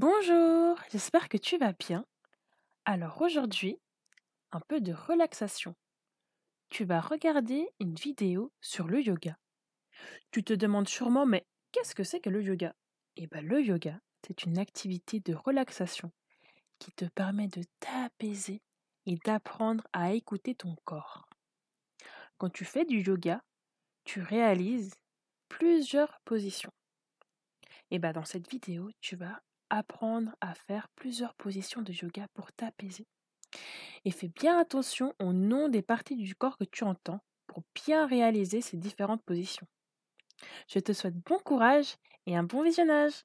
Bonjour, j'espère que tu vas bien. Alors aujourd'hui, un peu de relaxation. Tu vas regarder une vidéo sur le yoga. Tu te demandes sûrement, mais qu'est-ce que c'est que le yoga? Eh bien, le yoga, c'est une activité de relaxation qui te permet de t'apaiser et d'apprendre à écouter ton corps. Quand tu fais du yoga, tu réalises plusieurs positions. Et bien, dans cette vidéo, tu vas apprendre à faire plusieurs positions de yoga pour t'apaiser. Et fais bien attention au nom des parties du corps que tu entends pour bien réaliser ces différentes positions. Je te souhaite bon courage et un bon visionnage.